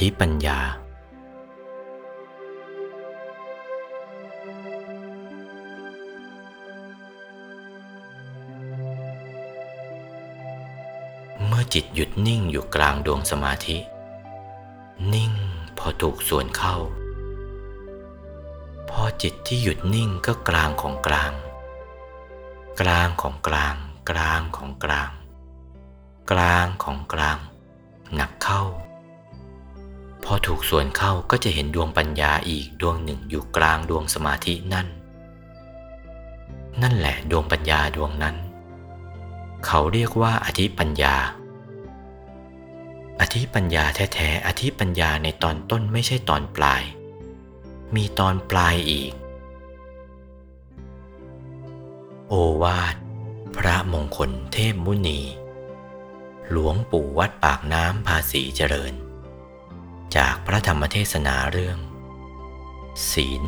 ธิปัญญา เมื่อจิตหยุดนิ่งอยู่กลางดวงสมาธิ นิ่งพอถูกส่วนเข้า พอจิตที่หยุดนิ่งก็กลางของกลาง กลางของกลาง กลางของกลาง กลางของกลาง กส่วนเข้าก็จะเห็นดวงปัญญาอีกดวงหนึ่งอยู่กลางดวงสมาธินั่น นั่นแหละดวงปัญญาดวงนั้น เขาเรียกว่าอธิปัญญา อธิปัญญาแท้ๆอธิปัญญาในตอนต้นไม่ใช่ตอนปลาย มีตอนปลายอีก โอวาท พระมงคลเทพมุนี หลวงปู่วัดปากน้ำภาษีเจริญ จากพระธรรมเทศนาเรื่อง ศีล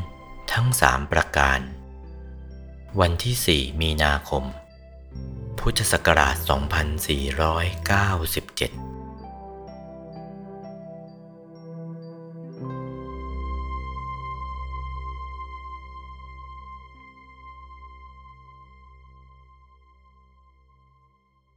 ทั้งสามประการ วันที่ 4 มีนาคม พุทธศักราช 2497